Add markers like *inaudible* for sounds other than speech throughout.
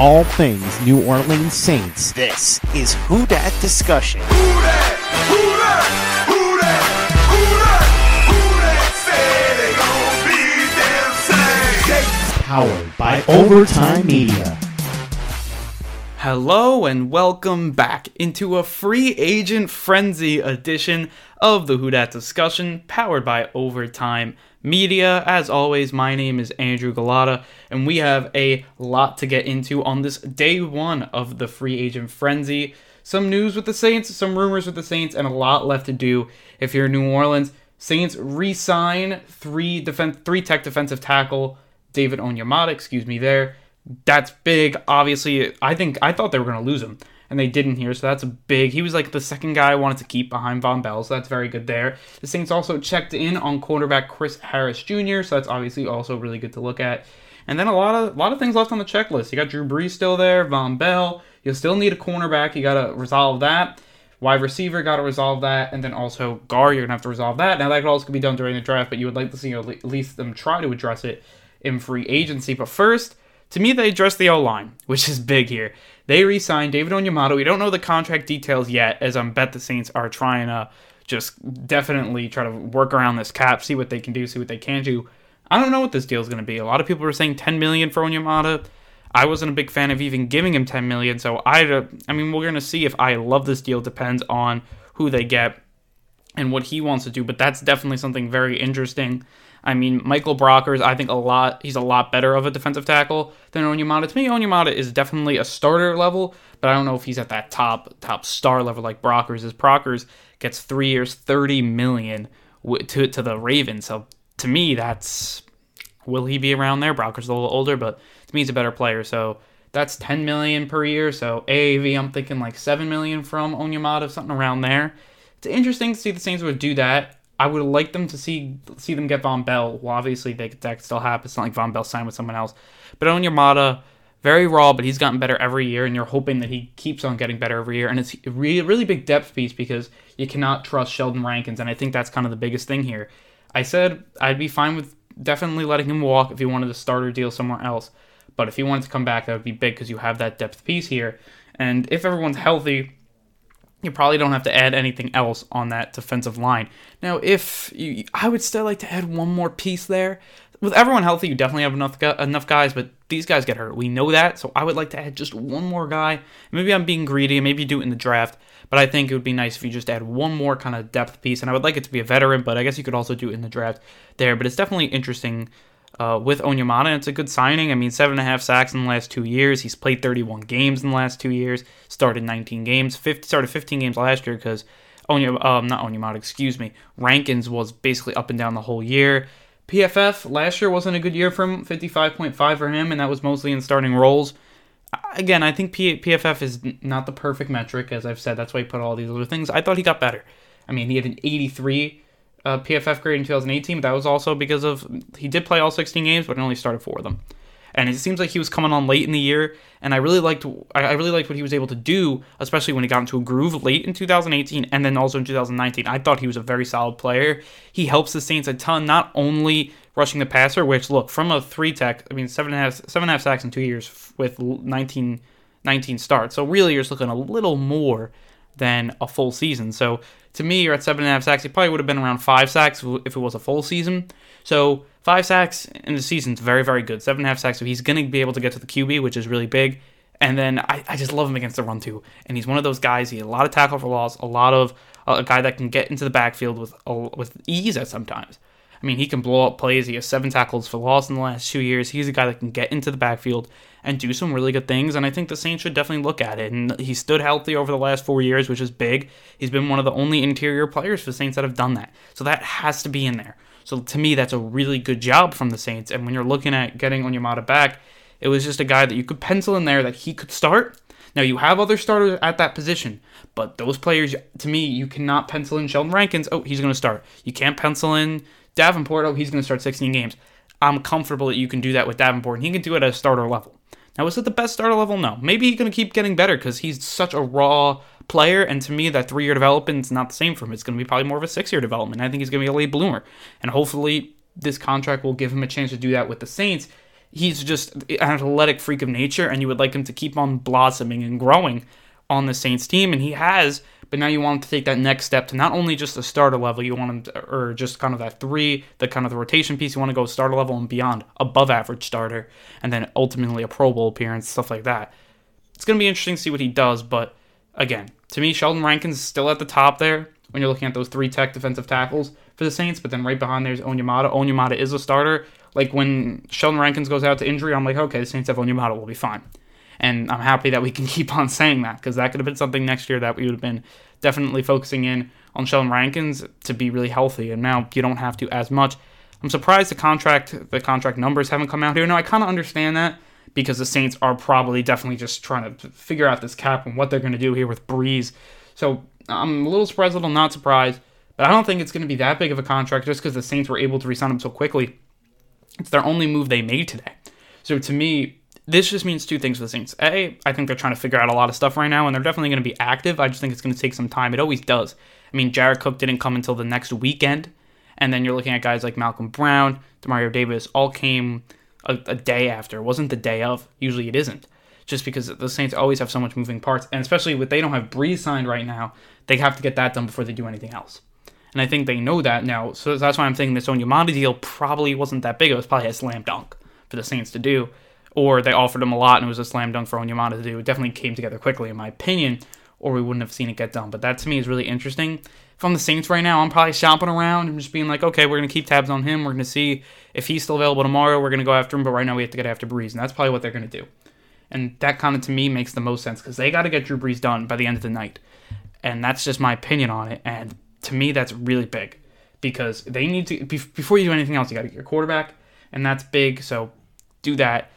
all things New Orleans Saints. This is Who Dat Discussion. Who dat? Who dat? Powered by Overtime Media. Hello and welcome back into a free agent frenzy edition of the Who Dat discussion powered by Overtime Media. As always, my name is Andrew Galata, and we have a lot to get into on this day one of the free agent frenzy. Some news with the Saints, some rumors with the Saints, and a lot left to do if you're in New Orleans. Saints re-sign three defense, three tech defensive tackle David Onyemata, excuse me, there. That's big. Obviously, I think I thought they were going to lose him, and they didn't here. So that's a big. He was like the second guy I wanted to keep behind Vonn Bell, so that's very good there. The Saints also checked in on quarterback Chris Harris Jr., so that's obviously also really good to look at. And then a lot of a lot of things left on the checklist. You got Drew Brees still there, Vonn Bell. You'll still need a cornerback. You got to resolve that. Wide receiver, got to resolve that, and then also guard, you're gonna have to resolve that. Now that could also be done during the draft, but you would like to see at least them try to address it in free agency. But first, to me, they address the O line, which is big here. They re signed David Onyemata. We don't know the contract details yet, as I bet the Saints are trying to just definitely try to work around this cap, see what they can do, see what they can do. I don't know what this deal is going to be. A lot of people are saying 10 million for Onyemata. I wasn't a big fan of even giving him 10 million, so I, I mean, we're going to see if I love this deal. Depends on who they get and what he wants to do, but that's definitely something very interesting. I mean, Michael Brockers, I think a lot. He's a lot better of a defensive tackle than Onyemata. To me, Onyemata is definitely a starter level, but I don't know if he's at that top top star level like Brockers is. Brockers gets three years, thirty million to to the Ravens. So to me, that's will he be around there? Brockers a little older, but to me, he's a better player. So that's ten million per year. So AAV, I'm thinking like seven million from Onyemata, something around there. It's interesting to see the Saints would do that. I would like them to see see them get Vonn Bell. Well, obviously they, that could still happen. It's not like Vonn Bell signed with someone else. But Onyemata, very raw, but he's gotten better every year, and you're hoping that he keeps on getting better every year. And it's a really, really big depth piece because you cannot trust Sheldon Rankins, and I think that's kind of the biggest thing here. I said I'd be fine with definitely letting him walk if he wanted to start or deal somewhere else. But if he wanted to come back, that would be big because you have that depth piece here. And if everyone's healthy, you probably don't have to add anything else on that defensive line. Now, if you, I would still like to add one more piece there. With everyone healthy, you definitely have enough enough guys, but these guys get hurt. We know that, so I would like to add just one more guy. Maybe I'm being greedy, maybe do it in the draft, but I think it would be nice if you just add one more kind of depth piece. And I would like it to be a veteran, but I guess you could also do it in the draft there. But it's definitely interesting uh, with Onyemata. It's a good signing. I mean, seven and a half sacks in the last two years. He's played 31 games in the last two years. Started 19 games. 50, started 15 games last year because Onya, um, not Onyemata, excuse me. Rankins was basically up and down the whole year. PFF last year wasn't a good year for him. 55.5 for him, and that was mostly in starting roles. Again, I think P- PFF is not the perfect metric, as I've said. That's why he put all these other things. I thought he got better. I mean, he had an 83 uh, PFF grade in 2018, but that was also because of he did play all 16 games, but only started four of them. And it seems like he was coming on late in the year, and I really liked I really liked what he was able to do, especially when he got into a groove late in 2018 and then also in 2019. I thought he was a very solid player. He helps the Saints a ton, not only rushing the passer, which look from a three tech, I mean seven and a half seven and a half sacks in two years with 19 19 starts. So really, you're just looking a little more than a full season. So to me, you're at seven and a half sacks. He probably would have been around five sacks if it was a full season. So five sacks in the season is very, very good. Seven and a half sacks. So he's going to be able to get to the QB, which is really big. And then I, I just love him against the run too. And he's one of those guys. He had a lot of tackle for loss, a lot of uh, a guy that can get into the backfield with uh, with ease at sometimes. I mean, he can blow up plays. He has seven tackles for loss in the last two years. He's a guy that can get into the backfield and do some really good things. And I think the Saints should definitely look at it. And he stood healthy over the last four years, which is big. He's been one of the only interior players for the Saints that have done that. So that has to be in there. So to me, that's a really good job from the Saints. And when you're looking at getting Onyemata back, it was just a guy that you could pencil in there that he could start. Now you have other starters at that position, but those players, to me, you cannot pencil in Sheldon Rankins. Oh, he's going to start. You can't pencil in Davenport. Oh, he's going to start 16 games. I'm comfortable that you can do that with Davenport, and he can do it at a starter level. Now, is it the best starter level? No. Maybe he's going to keep getting better because he's such a raw player, and to me, that three year development is not the same for him. It's going to be probably more of a six year development. I think he's going to be a late bloomer, and hopefully, this contract will give him a chance to do that with the Saints. he's just an athletic freak of nature, and you would like him to keep on blossoming and growing on the Saints team, and he has. But now you want him to take that next step to not only just the starter level, you want him, to, or just kind of that three, the kind of the rotation piece. You want to go starter level and beyond, above average starter, and then ultimately a Pro Bowl appearance, stuff like that. It's going to be interesting to see what he does, but again, to me, Sheldon Rankins still at the top there when you're looking at those three tech defensive tackles for the Saints. But then right behind there's Onyemata. Onyemata is a starter. Like when Sheldon Rankins goes out to injury, I'm like, okay, the Saints have Onyemata, we'll be fine. And I'm happy that we can *laughs* keep on saying that because that could have been something next year that we would have been definitely focusing in on Sheldon Rankins to be really healthy. And now you don't have to as much. I'm surprised the contract the contract numbers haven't come out here. No, I kind of understand that because the Saints are probably definitely just trying to figure out this cap and what they're going to do here with Brees. So I'm a little surprised, a little not surprised, but I don't think it's going to be that big of a contract just because the Saints were able to resign him so quickly. It's their only move they made today. So to me, this just means two things for the Saints. A, I think they're trying to figure out a lot of stuff right now, and they're definitely going to be active. I just think it's going to take some time. It always does. I mean, Jared Cook didn't come until the next weekend, and then you're looking at guys like Malcolm Brown, Demario Davis, all came a, a day after. It wasn't the day of. Usually it isn't. Just because the Saints always have so much moving parts, and especially with they don't have Brees signed right now, they have to get that done before they do anything else. And I think they know that now. So that's why I'm thinking this Onyemata deal probably wasn't that big. It was probably a slam dunk for the Saints to do. Or they offered him a lot and it was a slam dunk for Onyemata to do. It definitely came together quickly, in my opinion, or we wouldn't have seen it get done. But that to me is really interesting. If I'm the Saints right now, I'm probably shopping around and just being like, okay, we're going to keep tabs on him. We're going to see if he's still available tomorrow. We're going to go after him. But right now, we have to get after Brees. And that's probably what they're going to do. And that kind of to me makes the most sense because they got to get Drew Brees done by the end of the night. And that's just my opinion on it. And to me, that's really big because they need to before you do anything else, you got to get your quarterback, and that's big. So do that.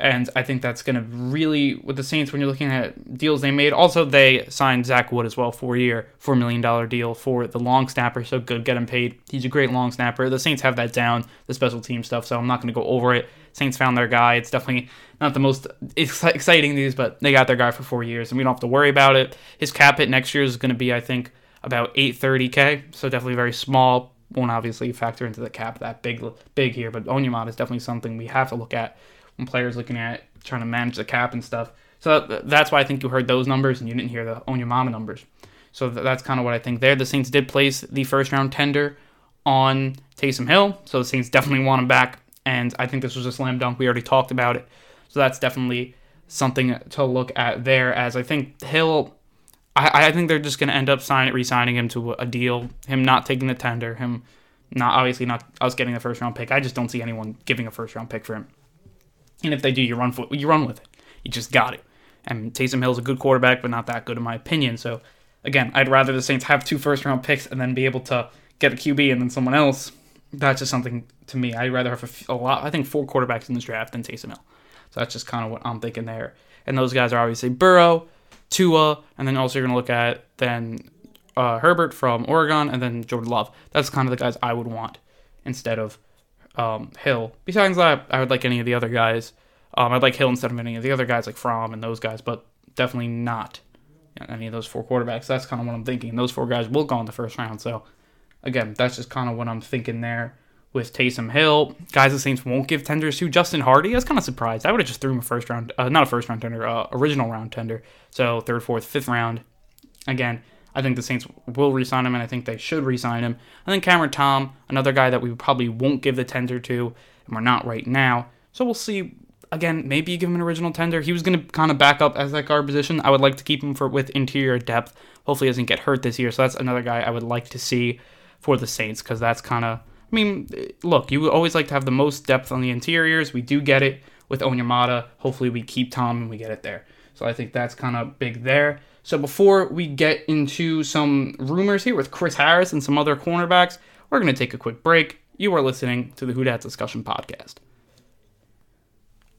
And I think that's going to really, with the Saints, when you're looking at deals they made. Also, they signed Zach Wood as well, four year, $4 million deal for the long snapper. So good, get him paid. He's a great long snapper. The Saints have that down, the special team stuff, so I'm not going to go over it. Saints found their guy. It's definitely not the most exciting news, but they got their guy for four years, and we don't have to worry about it. His cap hit next year is going to be, I think, about 830k, so definitely very small. Won't obviously factor into the cap that big big here, but Onyemata is definitely something we have to look at when players looking at trying to manage the cap and stuff. So that's why I think you heard those numbers and you didn't hear the Onyemata numbers. So that's kind of what I think there. The Saints did place the first round tender on Taysom Hill, so the Saints definitely want him back. And I think this was a slam dunk. We already talked about it, so that's definitely something to look at there. As I think Hill I, I think they're just going to end up signing, re-signing him to a deal. Him not taking the tender. Him not obviously not us getting the first round pick. I just don't see anyone giving a first round pick for him. And if they do, you run for you run with it. You just got it. And Taysom Hill's a good quarterback, but not that good in my opinion. So again, I'd rather the Saints have two first round picks and then be able to get a QB and then someone else. That's just something to me. I'd rather have a, a lot. I think four quarterbacks in this draft than Taysom Hill. So that's just kind of what I'm thinking there. And those guys are obviously Burrow, Tua, and then also you're to look at then uh, Herbert from Oregon, and then Jordan Love. That's kind of the guys I would want instead of um, Hill. Besides that, I would like any of the other guys. Um, I'd like Hill instead of any of the other guys like Fromm and those guys, but definitely not any of those four quarterbacks. That's kind of what I'm thinking. Those four guys will go in the first round. So, again, that's just kind of what I'm thinking there with Taysom Hill. Guys, the Saints won't give tenders to Justin Hardy. I was kind of surprised. I would have just threw him a first round, uh, not a first round tender, uh, original round tender. So third, fourth, fifth round. Again, I think the Saints will re-sign him, and I think they should re-sign him. And then Cameron Tom, another guy that we probably won't give the tender to, and we're not right now. So we'll see. Again, maybe give him an original tender. He was going to kind of back up as that guard position. I would like to keep him for with interior depth. Hopefully, he doesn't get hurt this year. So that's another guy I would like to see for the Saints because that's kind of I mean, look, you always like to have the most depth on the interiors. We do get it with Onyemata. Hopefully, we keep Tom and we get it there. So I think that's kind of big there. So before we get into some rumors here with Chris Harris and some other cornerbacks, we're going to take a quick break. You are listening to the Who Dat Discussion podcast.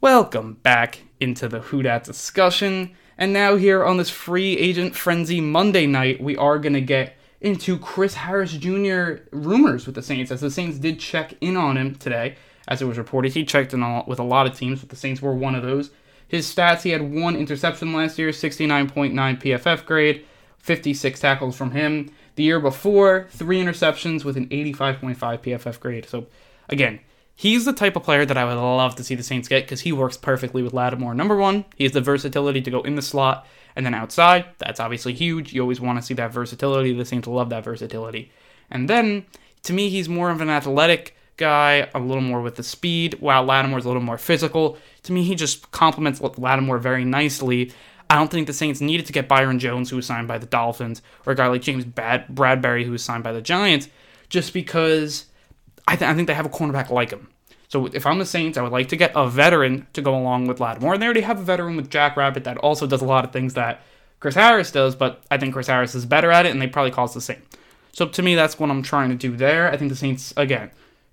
Welcome back into the Who Dat Discussion. And now here on this free agent frenzy Monday night, we are going to get into Chris Harris Jr. rumors with the Saints, as the Saints did check in on him today, as it was reported. He checked in with a lot of teams, but the Saints were one of those. His stats he had one interception last year, 69.9 PFF grade, 56 tackles from him. The year before, three interceptions with an 85.5 PFF grade. So, again, He's the type of player that I would love to see the Saints get because he works perfectly with Lattimore. Number one, he has the versatility to go in the slot and then outside. That's obviously huge. You always want to see that versatility. The Saints love that versatility. And then, to me, he's more of an athletic guy, a little more with the speed, while Lattimore's a little more physical. To me, he just complements Lattimore very nicely. I don't think the Saints needed to get Byron Jones, who was signed by the Dolphins, or a guy like James Bad- Bradberry, who was signed by the Giants, just because I, th- I think they have a cornerback like him. So if I'm the Saints, I would like to get a veteran to go along with Lattimore. And they already have a veteran with Jack Rabbit that also does a lot of things that Chris Harris does, but I think Chris Harris is better at it, and they probably cost the same. So to me, that's what I'm trying to do there. I think the Saints, again,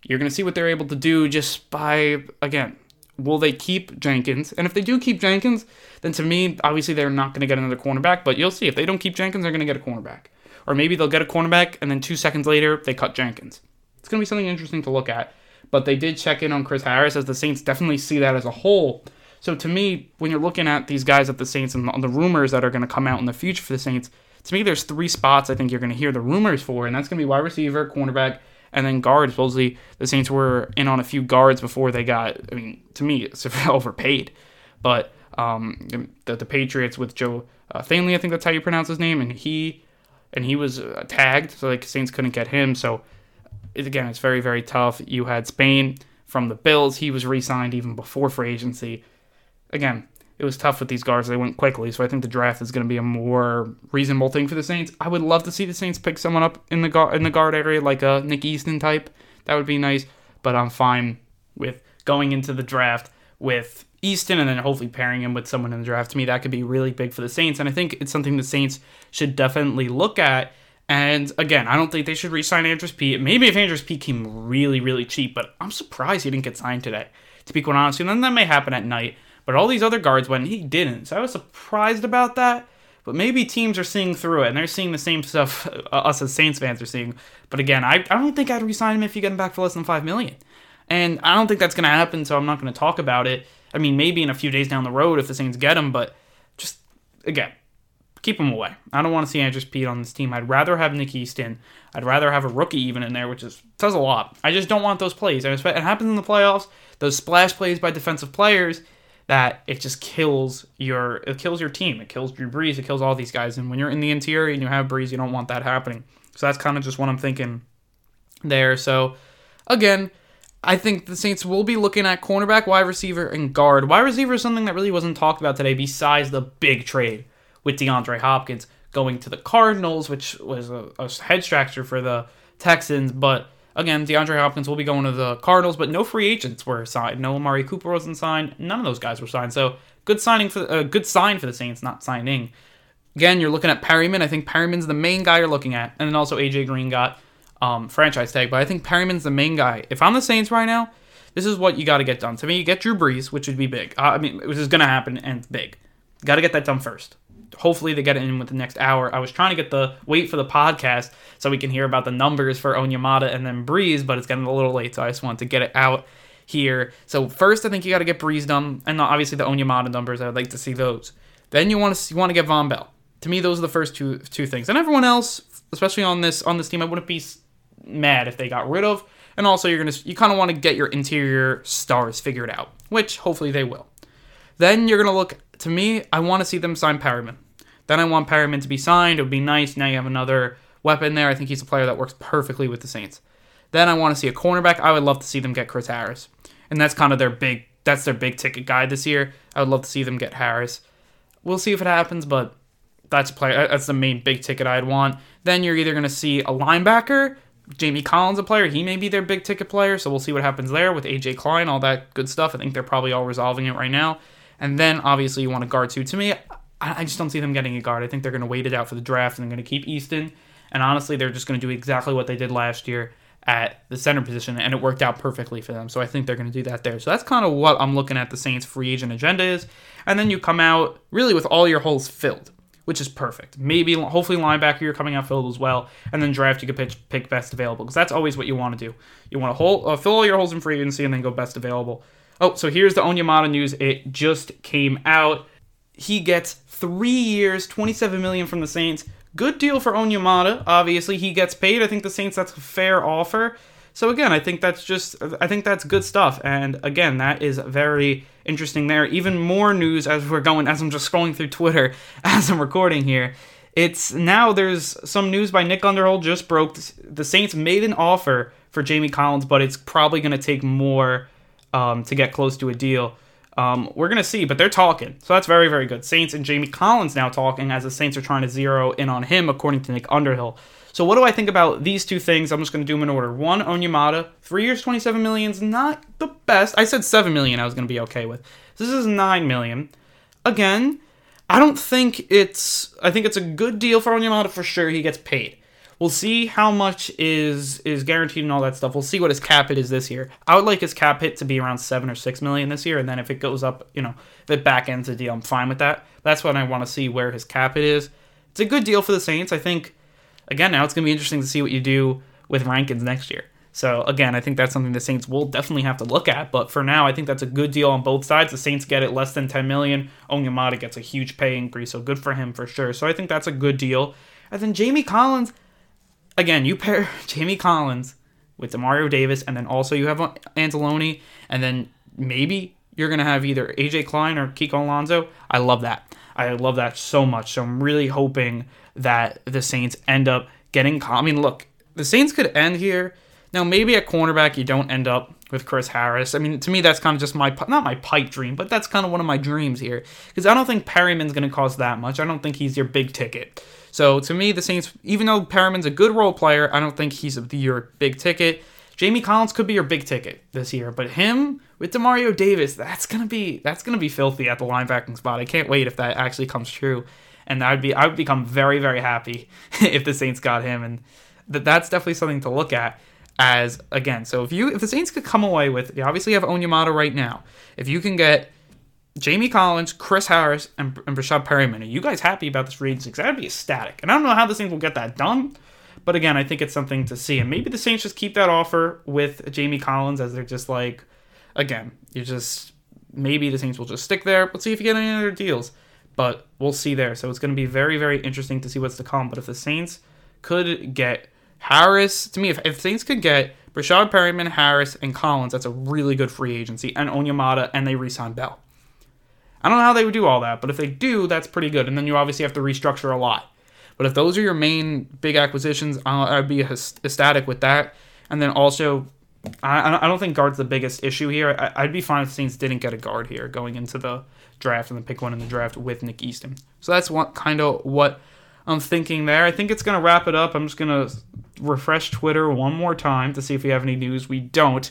you're going to see what they're able to do just by, again, will they keep Jenkins? And if they do keep Jenkins, then to me, obviously they're not going to get another cornerback, but you'll see. If they don't keep Jenkins, they're going to get a cornerback. Or maybe they'll get a cornerback, and then two seconds later, they cut Jenkins. It's going to be something interesting to look at but they did check in on Chris Harris as the Saints definitely see that as a whole. So to me, when you're looking at these guys at the Saints and the rumors that are going to come out in the future for the Saints, to me, there's three spots I think you're going to hear the rumors for, and that's going to be wide receiver, cornerback, and then guards, Supposedly, the Saints were in on a few guards before they got. I mean, to me, it's *laughs* overpaid. But um, the, the Patriots with Joe uh, Thuney, I think that's how you pronounce his name, and he and he was uh, tagged, so like Saints couldn't get him. So it, again, it's very, very tough. You had Spain from the Bills. He was re signed even before free agency. Again, it was tough with these guards. They went quickly, so I think the draft is going to be a more reasonable thing for the Saints. I would love to see the Saints pick someone up in the guard in the guard area, like a Nick Easton type. That would be nice. But I'm fine with going into the draft with Easton and then hopefully pairing him with someone in the draft. To me, that could be really big for the Saints, and I think it's something the Saints should definitely look at and again, I don't think they should re-sign Andrus Peat. Maybe if Andrus Peat came really, really cheap, but I'm surprised he didn't get signed today. To be quite honest, and then that may happen at night. But all these other guards went, he didn't. So I was surprised about that. But maybe teams are seeing through it, and they're seeing the same stuff *laughs* uh, us as Saints fans are seeing. But again, I, I don't think I'd resign him if you get him back for less than five million. And I don't think that's going to happen, so I'm not going to talk about it. I mean, maybe in a few days down the road if the Saints get him, but just again, keep him away. I don't want to see Andrus Peat on this team. I'd rather have Nick Easton. I'd rather have a rookie even in there, which is says a lot. I just don't want those plays. It happens in the playoffs. Those splash plays by defensive players that it just kills your it kills your team. It kills Drew Brees. It kills all these guys. And when you're in the interior and you have Brees, you don't want that happening. So that's kind of just what I'm thinking there. So again. I think the Saints will be looking at cornerback, wide receiver, and guard. Wide receiver is something that really wasn't talked about today, besides the big trade with DeAndre Hopkins going to the Cardinals, which was a, a head scratcher for the Texans. But again, DeAndre Hopkins will be going to the Cardinals, but no free agents were signed. No Amari Cooper wasn't signed. None of those guys were signed. So good signing for a uh, good sign for the Saints, not signing. Again, you're looking at Perriman. I think Perriman's the main guy you're looking at, and then also AJ Green got um, franchise tag. But I think Perriman's the main guy. If I'm the Saints right now, this is what you got to get done. To me, you get Drew Brees, which would be big. Uh, I mean, which is going to happen and it's big. Got to get that done first hopefully they get it in with the next hour. I was trying to get the wait for the podcast so we can hear about the numbers for Onyemata and then Brees, but it's getting a little late, so I just wanted to get it out here. So first, I think you got to get Brees done, and obviously the Onyemata numbers. I would like to see those. Then you want to you want to get Vonn Bell. To me, those are the first two two things, and everyone else, especially on this on this team, I wouldn't be mad if they got rid of. And also, you're gonna you kind of want to get your interior stars figured out, which hopefully they will. Then you're gonna look. To me, I want to see them sign Perriman. Then I want Perriman to be signed. It would be nice. Now you have another weapon there. I think he's a player that works perfectly with the Saints. Then I want to see a cornerback. I would love to see them get Chris Harris, and that's kind of their big. That's their big ticket guy this year. I would love to see them get Harris. We'll see if it happens, but that's a player. That's the main big ticket I'd want. Then you're either going to see a linebacker. Jamie Collins, a player, he may be their big ticket player, so we'll see what happens there with AJ Klein, all that good stuff. I think they're probably all resolving it right now. And then obviously you want a guard too. To me, I just don't see them getting a guard. I think they're going to wait it out for the draft and they're going to keep Easton. And honestly, they're just going to do exactly what they did last year at the center position, and it worked out perfectly for them. So I think they're going to do that there. So that's kind of what I'm looking at the Saints' free agent agenda is. And then you come out really with all your holes filled, which is perfect. Maybe, hopefully, linebacker you're coming out filled as well, and then draft you can pitch, pick best available because that's always what you want to do. You want to uh, fill all your holes in free agency and then go best available. Oh, so here's the Onyemata news. It just came out. He gets three years, 27 million from the Saints. Good deal for Onyemata. Obviously, he gets paid. I think the Saints that's a fair offer. So again, I think that's just I think that's good stuff. And again, that is very interesting there. Even more news as we're going as I'm just scrolling through Twitter *laughs* as I'm recording here. It's now there's some news by Nick Underhill just broke. The Saints made an offer for Jamie Collins, but it's probably going to take more um, to get close to a deal. Um, we're going to see, but they're talking. So that's very, very good. Saints and Jamie Collins now talking as the Saints are trying to zero in on him, according to Nick Underhill. So what do I think about these two things? I'm just going to do them in order. One, Onyemata, three years, 27 million is not the best. I said 7 million I was going to be okay with. This is 9 million. Again, I don't think it's, I think it's a good deal for Onyemata for sure. He gets paid. We'll see how much is is guaranteed and all that stuff. We'll see what his cap hit is this year. I would like his cap hit to be around seven or six million this year, and then if it goes up, you know, if it back ends the deal, I'm fine with that. That's what I want to see where his cap hit is. It's a good deal for the Saints. I think. Again, now it's going to be interesting to see what you do with Rankins next year. So again, I think that's something the Saints will definitely have to look at. But for now, I think that's a good deal on both sides. The Saints get it less than 10 million. Onyemata gets a huge pay increase, so good for him for sure. So I think that's a good deal. And then Jamie Collins, again, you pair *laughs* Jamie Collins with Demario Davis, and then also you have Anzalone, and then maybe you're gonna have either AJ Klein or Kiko Alonso. I love that. I love that so much. So I'm really hoping that the Saints end up getting. I mean, look, the Saints could end here. Now, maybe at cornerback you don't end up with Chris Harris. I mean, to me, that's kind of just my not my pipe dream, but that's kind of one of my dreams here because I don't think Perriman's going to cost that much. I don't think he's your big ticket. So to me, the Saints, even though Perriman's a good role player, I don't think he's your big ticket. Jamie Collins could be your big ticket this year, but him with Demario Davis, that's gonna be that's gonna be filthy at the linebacking spot. I can't wait if that actually comes true, and I'd be I would become very very happy *laughs* if the Saints got him, and that that's definitely something to look at. As again, so if you if the Saints could come away with, you obviously have Onyemata right now. If you can get Jamie Collins, Chris Harris, and, and Breshad Perriman. Are you guys happy about this free agency? Because that'd be ecstatic. And I don't know how the Saints will get that done. But again, I think it's something to see. And maybe the Saints just keep that offer with Jamie Collins as they're just like, again, you just, maybe the Saints will just stick there. Let's see if you get any other deals. But we'll see there. So it's going to be very, very interesting to see what's to come. But if the Saints could get Harris, to me, if, if Saints could get Breshad Perriman, Harris, and Collins, that's a really good free agency. And Onyemata, and they re sign Bell. I don't know how they would do all that, but if they do, that's pretty good. And then you obviously have to restructure a lot. But if those are your main big acquisitions, I'd be ecstatic with that. And then also, I, don't think guard's the biggest issue here. I'd be fine if Saints didn't get a guard here going into the draft and then pick one in the draft with Nick Easton. So that's what kind of what I'm thinking there. I think it's gonna wrap it up. I'm just gonna refresh Twitter one more time to see if we have any news. We don't.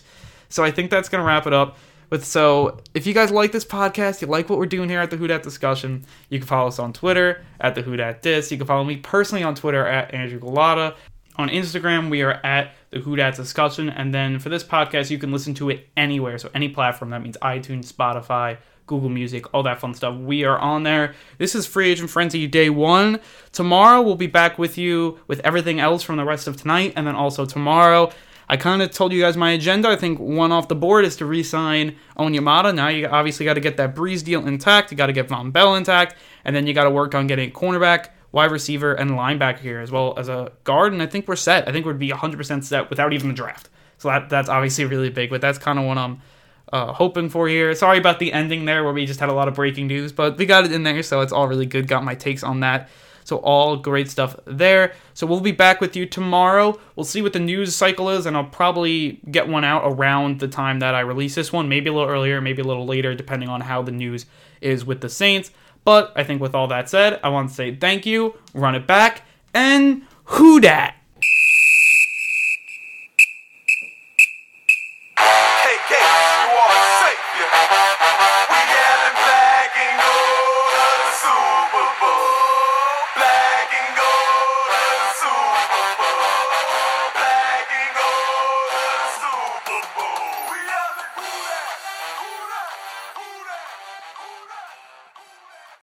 So I think that's gonna wrap it up. But so, if you guys like this podcast, you like what we're doing here at the Who Discussion, you can follow us on Twitter at the Who Dat Dis. You can follow me personally on Twitter at Andrew Galata. On Instagram, we are at the Who Discussion. And then for this podcast, you can listen to it anywhere. So, any platform. That means iTunes, Spotify, Google Music, all that fun stuff. We are on there. This is Free Agent Frenzy Day 1. Tomorrow, we'll be back with you with everything else from the rest of tonight. And then also tomorrow, I kind of told you guys my agenda. I think one off the board is to re-sign Onyemata. Now you obviously got to get that Brees deal intact. You got to get Vonn Bell intact, and then you got to work on getting cornerback, wide receiver, and linebacker here as well as a guard. And I think we're set. I think we'd be 100% set without even the draft. So that that's obviously really big, but that's kind of what I'm uh, hoping for here. Sorry about the ending there where we just had a lot of breaking news, but we got it in there, so it's all really good. Got my takes on that. So all great stuff there. So we'll be back with you tomorrow. We'll see what the news cycle is, and I'll probably get one out around the time that I release this one. Maybe a little earlier, maybe a little later, depending on how the news is with the Saints. But I think with all that said, I want to say thank you, run it back, and who dat?